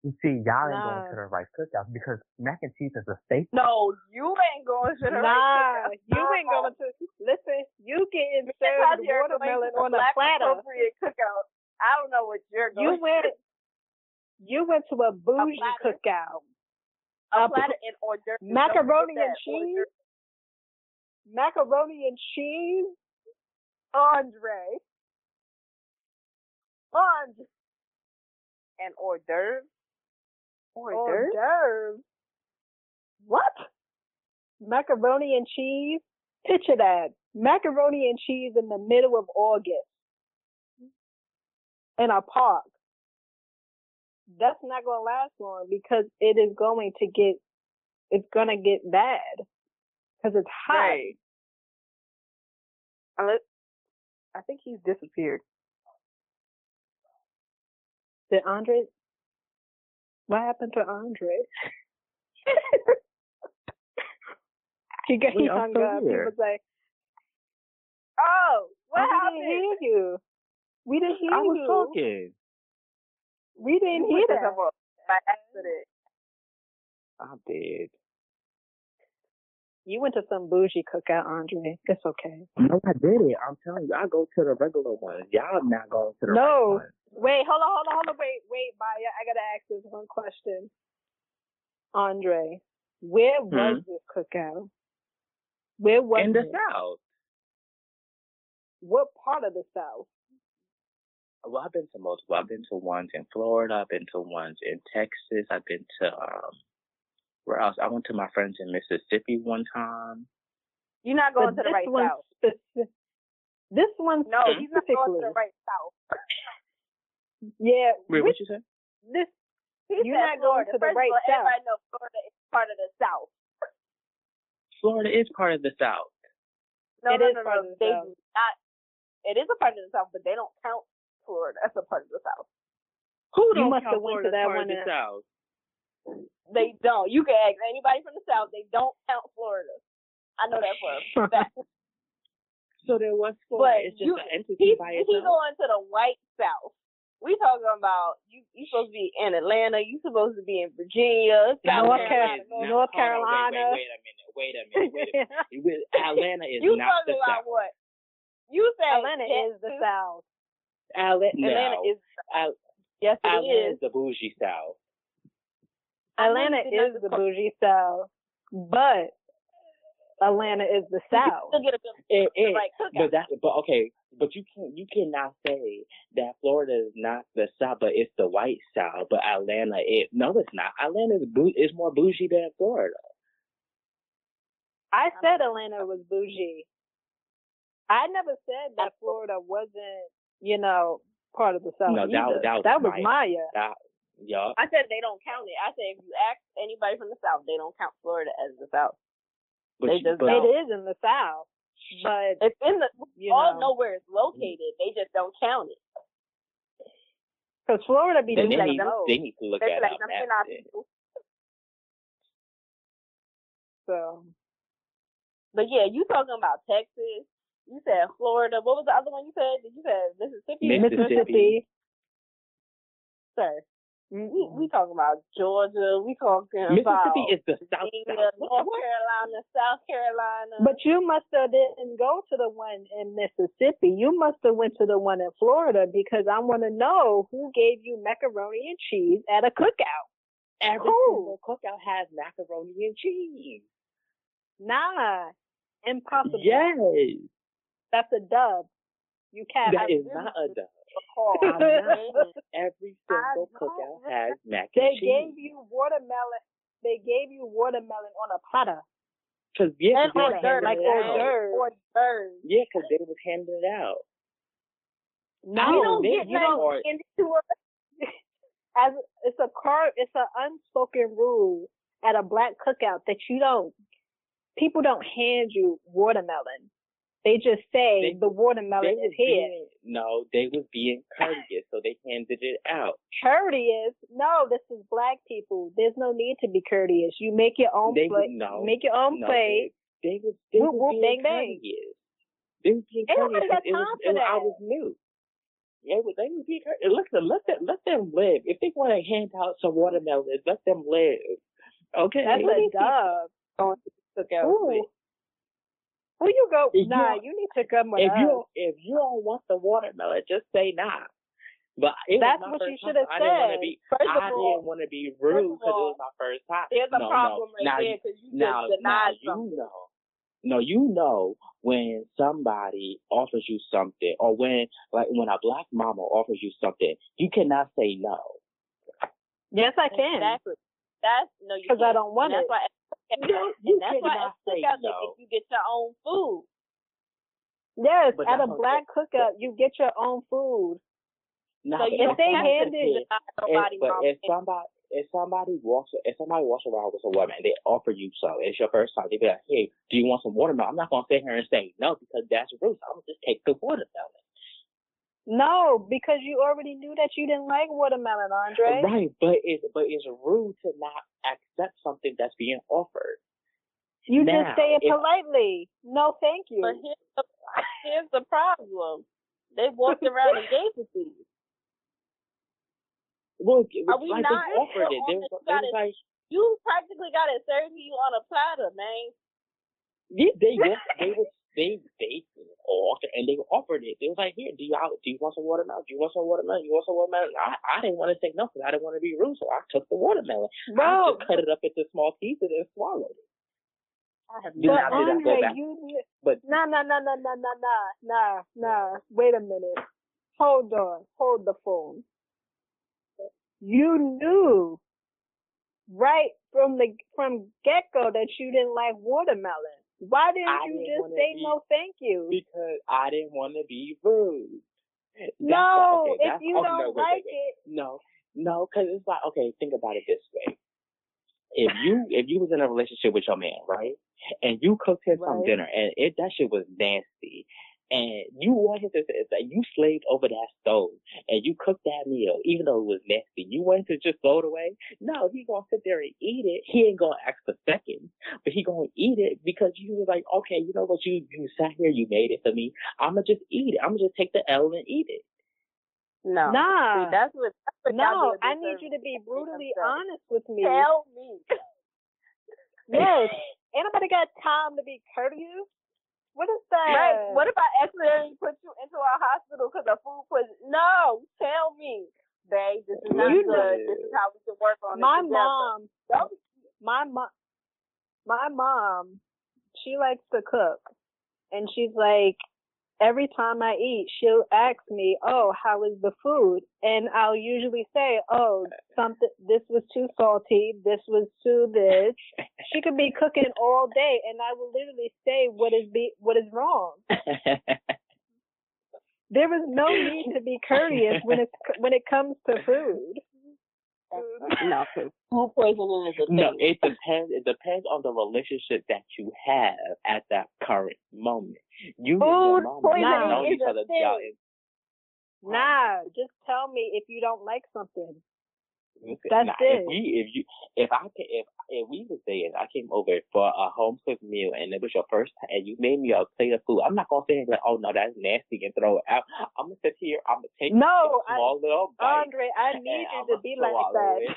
You see, y'all ain't Nah. going to the right cookout because mac and cheese is a staple. No, you ain't going to the Nah, right cookout. you ain't [laughs] going to listen. You getting served watermelon to on the a platter. appropriate cookout. I don't know what you're going. You went. You went to a bougie platter. cookout. a a platter and hors d'oeuvres. Macaroni Don't forget that. and cheese. Macaroni and cheese. Andre. Andre. And hors d'oeuvres. Hors d'oeuvres. What? Macaroni and cheese? Picture that. Macaroni and cheese in the middle of August. In a park. That's not going to last long because it is going to get, it's going to get bad. Because it's hot. Right. Unless, I think he's disappeared. Did Andre, what happened to Andre? [laughs] he got, he hung up. He here. was like, Oh, what we didn't hear you. We didn't hear you. I was you. talking. We didn't You hear that. by accident. I did. You went to some bougie cookout, Andre. It's okay. No, I did it. I'm telling you, I go to the regular ones. Y'all not going to the No. regular ones. Wait, hold on, hold on, hold on. Wait, wait, Maya. I gotta ask this one question. Andre, where was this cookout? Where was In the it? South. What part of the South? Well, I've been to multiple. I've been to ones in Florida. I've been to ones in Texas. I've been to um, where else? I went to my friends in Mississippi one time. You're not going But to the right one south. speci- this one No, he's not going specifically. to the right south. Yeah, Wait, which, what you say? this He You're said not going to the First right all, south. Everybody knows Florida is part of the south. Florida is part of the South. No, It no, is no, part no. of the they South. do not. It is a part of the south, but they don't count Florida as a part of the south. Who You don't must count have went Florida to as that part one of the South? They don't. You can ask anybody from the south. They don't count Florida. I know that for a [laughs] fact. So there was Florida. But it's just you- an entity He by he itself. going to the white south. We talking about you. You supposed to be in Atlanta. You supposed to be in Virginia, South North Carolina. Carolina. North North Carolina. Wait, wait, wait a minute. Wait a minute. Wait a minute. [laughs] Atlanta is You not talking the about South. what? You said Atlanta is the Texas. South. Atlanta, Atlanta is. Al- Yes, it Atlanta is. is the bougie South. I know Atlanta you did not is the just bougie South, but Atlanta is the South. still get a good It, it, like but that, but okay, but you can you cannot say that Florida is not the South, but it's the white South. But Atlanta, it no, it's not. Atlanta is bou- is more bougie than Florida. I said Atlanta was bougie. I never said that Florida wasn't, you know, part of the South. No, that either. was- that was was Maya. Maya. That, yeah, I said they don't count it. I said if you ask anybody from the south, they don't count Florida as the south. but, They you- just but. It is in the South, but It's in the. you all know, know where it's located. They just don't count it. because Florida be they, doing like need, the them- most. they need to look They at be like, our "Them map. not then. people." So But yeah, you talking about Texas? You said Florida. What was the other one you said? Did you say Mississippi? Mississippi. Mississippi. Sir. We we mm-hmm. talking about Georgia. We talking Mississippi about is the South. Virginia, South. North? Carolina, South Carolina. But you must have didn't go to the one in Mississippi. You must have went to the one in Florida because I want to know who gave you macaroni and cheese at a cookout. Every Who? single cookout has macaroni and cheese. Nah, impossible. Yes, That's a dub. You can't. that is not a dub. Call. [laughs] Every single cookout [laughs] has mac They and cheese. gave you watermelon. They gave you watermelon on a platter. Cause yeah, And 'cause hors they d'oeuvres, was like handing hors it out. d'oeuvres. Hors d'oeuvres. Yeah, cause they was handing it out. No, you don't they- get you don't- into it. [laughs] as it's a car. It's an unspoken rule at a black cookout that you don't. People don't hand you watermelon. They just say They- the watermelon is here. being, no, they was being courteous, so they handed it out. Courteous? No, this is black people. There's no need to be courteous. You make your own They plate. no, Make your own no, plate. They, they was they Whoop, was whoop, being bang, bang. courteous. They was being Ain't nobody courteous. got It was, time it for was, I was new. Yeah, but they was being courteous. Listen, let them let them live. If they want to hand out some watermelons, let them live. Okay. That's a dub. Cookout. Ooh. Who you go? If you nah, don't- you need to come with if us. you don't, if you don't want the watermelon, just say nah. But it That's was what you should have I didn't said. be. First of I all, didn't want to be rude of because it was my first time. there's a no, problem no. right now, there because you now, just now denied you know. No, you know when somebody offers you something, or when like when a black mama offers you something, you cannot say no. yes, I can. Exactly. That's no, you 'Cause I can't. don't want and it. That's why. No, you and that's why at say cookouts no. you get your own food. Yes, But at a black cookout, you get your own food. Now, So you if they that's handed- If, but if somebody if somebody walks if somebody walks around with a woman and they offer you some, it's your first time, they be like, Hey, do you want some watermelon? I'm not gonna sit here and say no because that's rude. I'm gonna just take the watermelon. No, because you already knew that you didn't like watermelon, Andre. Right, but it's but it's rude to not accept something that's being offered. You Now, just say it if- politely. No, thank you. But here's the, [laughs] here's the problem. They walked [laughs] around and gave it to you. Well, Are we like not they offered it. They on was, this they was like You practically got it served to you on a platter, man. Yeah, they were, they they offered and they offered it. They was like, here, do you do you want some watermelon? Do you want some watermelon? You want some watermelon? I I didn't want to say no because I didn't want to be rude, so I took the watermelon. I just cut it up into small pieces and swallowed it. I have but know, I did not go Andre, back. you But nah nah nah nah nah nah nah nah nah. Wait a minute. Hold on. Hold the phone. You knew right from the from get go that you didn't like watermelon. Why didn't I you didn't just say be- no thank you? because I didn't want to be rude. That's No, okay, if you oh, don't no, wait, like wait, it. No, no, because it's like okay, think about it this way. If you if you was in a relationship with your man, right, and you cooked him some dinner and it that shit was nasty, and you wanted to it's like you slaved over that stove and you cooked that meal, even though it was nasty, you wanted to just throw it away. No, he gonna sit there and eat it. He ain't gonna ask for seconds, but he gonna eat it because you was like, okay, you know what, you you sat here, you made it for me. I'ma just eat it. I'ma just take the L and eat it. no. nah. See, that's what. That's what no, I need you to be brutally honest with me. Tell me. Yes. Ain't nobody got time to be courteous. What is that? Right. What if I accidentally put you into a hospital because of food poison? No, tell me, babe. This is not You good. know- This is how we can work on my it mom, Don't my mom, my mom, she likes to cook, and she's like, every time I eat, she'll ask me, "Oh, how is the food?" And I'll usually say, "Oh, something. This was too salty. This was too this." She could be cooking all day, and I will literally say what is be what is wrong. [laughs] There is no need to be courteous when it when it comes to food. No, 'cause food poisoning is a thing. no, it depends. It depends on the relationship that you have at that current moment. You and your Food mama poisoning is each a other. thing. is- Nah, just tell me if you don't like something. Listen, That's nah, it. If we, if you, if I, can, if if we was there and I came over for a home cooked meal and it was your first time and you made me a plate of food, I'm not gonna say like, oh no, that's nasty and throw it out. I'm gonna sit here. I'm gonna take No, a small little I, bite. Andre, I need you I'ma be like that. it.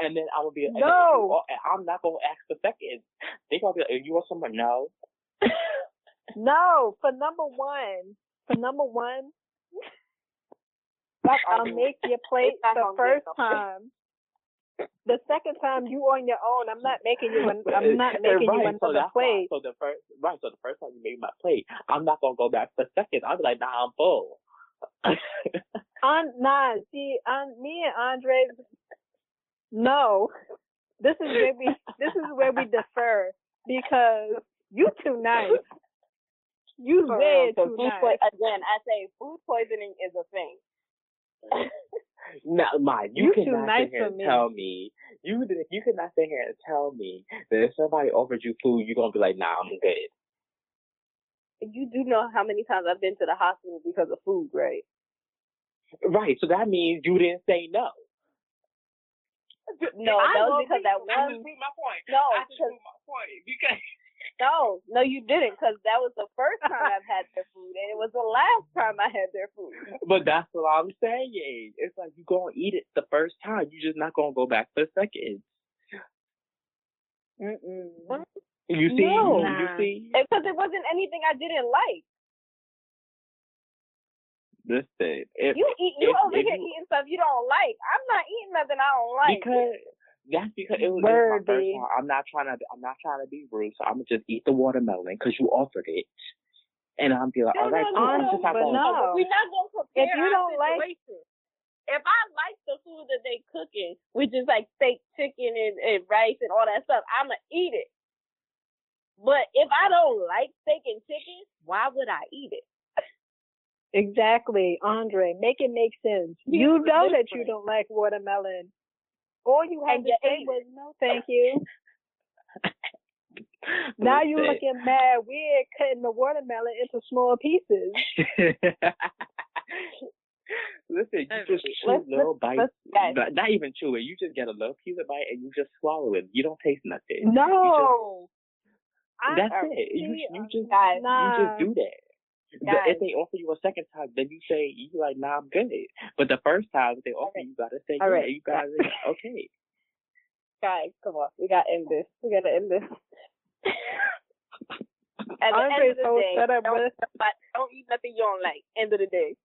And then I'm gonna be and then No. and I'm not gonna ask for seconds. They gonna be like, you want someone? No. [laughs] No, for number one, for number one, [laughs] I'll make your plate the first time. The second time you on your own, I'm not making you. An, I'm not [laughs] making you right, so another that's why- plate. So the first, right? So the first time you made my plate, I'm not gonna go back for second. I'll be like, nah, I'm full. [laughs] On nah, see, on me and Andre, no. This is where we. This is where we defer because you too nice. You For way real, 'cause too nice. poi- again, I say food poisoning is a thing. [laughs] No, my, You you, too cannot nice sit here for and me. tell me you you cannot sit here and tell me that if somebody offered you food, you're gonna be like, nah, I'm good. You do know how many times I've been to the hospital because of food, right? Right. So that means you didn't say no. No, I that was because be- that I one. just proved my point. No, I just proved my point because no, no, you didn't, because that was the first time I've had their food, and it was the last time I had their food. [laughs] But that's what I'm saying. It's like you're gonna eat it the first time. You're just not gonna go back for seconds. Mm-mm. You see? No. You see? Because it wasn't anything I didn't like. Listen, if, You eat, you if- over if here you- eating stuff you don't like. I'm not eating nothing I don't like. because that's because it was, it was my first Birdie. time. I'm not trying to. I'm not trying to be rude, so I'm gonna just eat the watermelon because you offered it, and I'm be like, No, all right, no, no, I'm no, just not but no. We're not gonna compare If you our don't like- If I like the food that they cooking, which is like steak, chicken, and, and rice and all that stuff, I'ma eat it. But if I don't like steak and chicken, why would I eat it? Exactly, Andre. Make it make sense. You know that you don't like watermelon. All you had And to say was no, thank you. [laughs] now you Listen. looking mad weird cutting the watermelon into small pieces. [laughs] Listen, you just chew Let's- little bites. let's-. Not, even chew it. You just get a little piece of bite and you just swallow it. You don't taste nothing. No. I- That's it. You you just Guys, you just do that. But Guys. if they offer you a second time, then you say you like, nah, I'm good. But the first time if they offer you, you gotta say, All yeah, right. you gotta [laughs] okay. guys, come on, we gotta end this. We gotta end this. [laughs] At the Andre end of the told day, up, don't, but don't eat nothing you don't like. End of the day,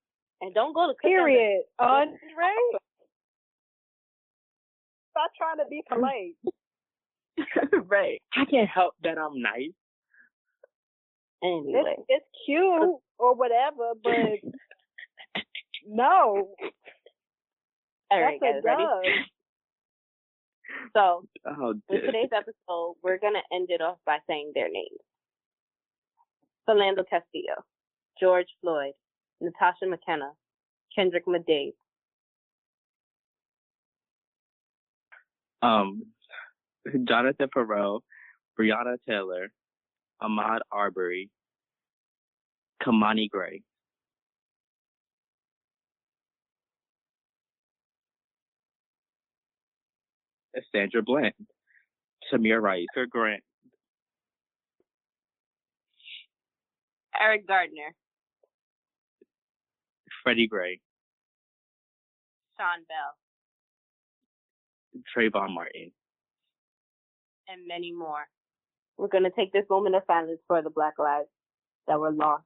and don't go to cook on the- Period. [laughs] Andre, stop trying to be polite. right. I can't help that I'm nice. Anyway, It's, it's cute or whatever, [laughs] but no, all right, that's guys, a ready? So Oh, with dude. today's episode, we're gonna end it off by saying their names: Philando Castile, George Floyd, Natasha McKenna, Kendrec McDade, um, Jonathan Perot, Breonna Taylor, Ahmaud Arbery, Kimani Gray. Sandra Bland, Tamir Rice, Grant, Eric Garner, Freddie Gray, Sean Bell, Trayvon Martin. and many more. We're gonna take this moment of silence for the Black lives that were lost.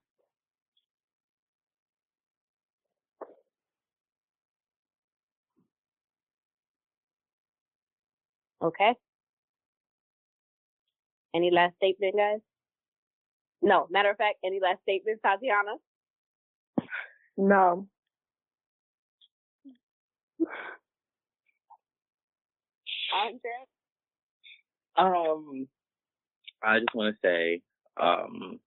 Okay. Any last statement, guys? No. Matter of fact, any last statements, Tatiana? No. Andre? Um, I just want to say, um,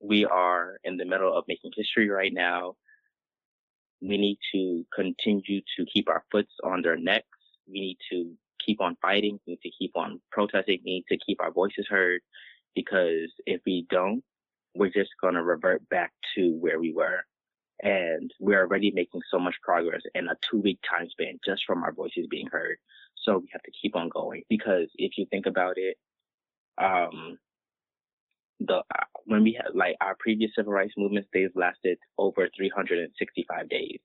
we are in the middle of making history right now. We need to continue to keep our foots on their necks. We need to keep on fighting. We need to keep on protesting. We need to keep our voices heard because if we don't, we're just going to revert back to where we were. And we're already making so much progress in a two week time span just from our voices being heard. So we have to keep on going because if you think about it, um, the uh, when we had like our previous civil rights movements, they've lasted over 365 days.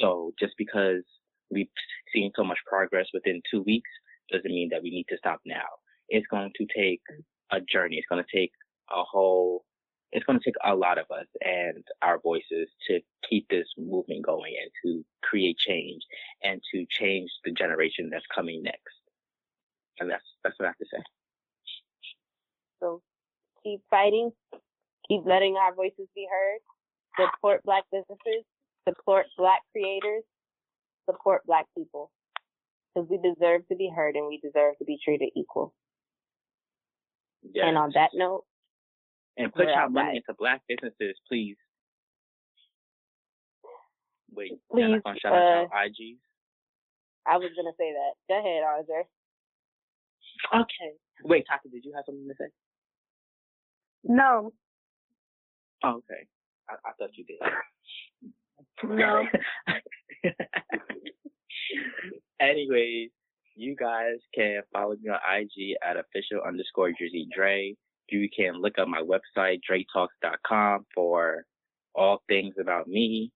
So just because we've seen so much progress within two weeks doesn't mean that we need to stop now. It's going to take a journey. It's going to take a whole. It's going to take a lot of us and our voices to keep this movement going and to create change and to change the generation that's coming next. And that's that's what I have to say. So keep fighting, keep letting our voices be heard, support black businesses, support black creators, support black people. Because we deserve to be heard and we deserve to be treated equal. Yes. And on that note, and put your money into black businesses, please. Wait, Please, not gonna shout out our uh, IGs? I was gonna say that. Go ahead, Andre. Okay. Wait, Taka, did you have something to say? No. Oh, okay. I, I thought you did. [laughs] No. [laughs] Anyways, you guys can follow me on IG at official underscore Jersey Dre. You can look up my website, dretalks.com for all things about me.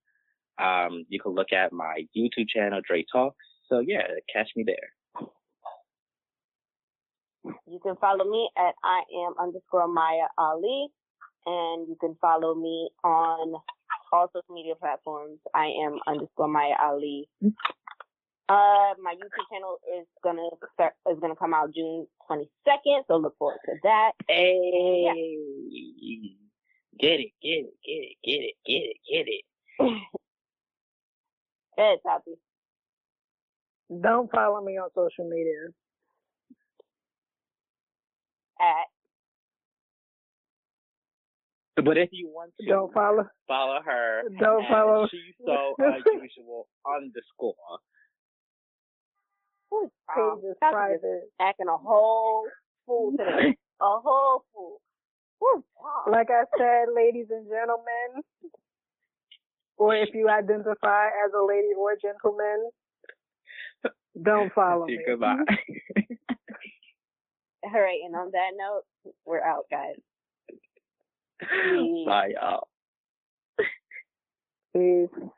Um, you can look at my YouTube channel, Dre Talks. So yeah, catch me there. You can follow me at I am underscore Maya Ali, and you can follow me on all social media platforms. I am underscore Maya Ali. Uh, my YouTube channel is gonna start is gonna come out June twenty second, so look forward to that. Hey, get it, get it, get it, get it, get it, get it. [laughs] Good, Tati. Don't follow me on social media. At But if you want to Don't follow. follow her, Don't at follow. She's so unusual underscore. who's oh, Page is Tati just private. acting a whole fool today. [laughs] a whole fool. Woo. Like I said, ladies and gentlemen, or if you identify as a lady or gentleman, don't follow me. Goodbye. [laughs] All right, and on that note, we're out, guys. [laughs] Bye, y'all. [laughs] Peace.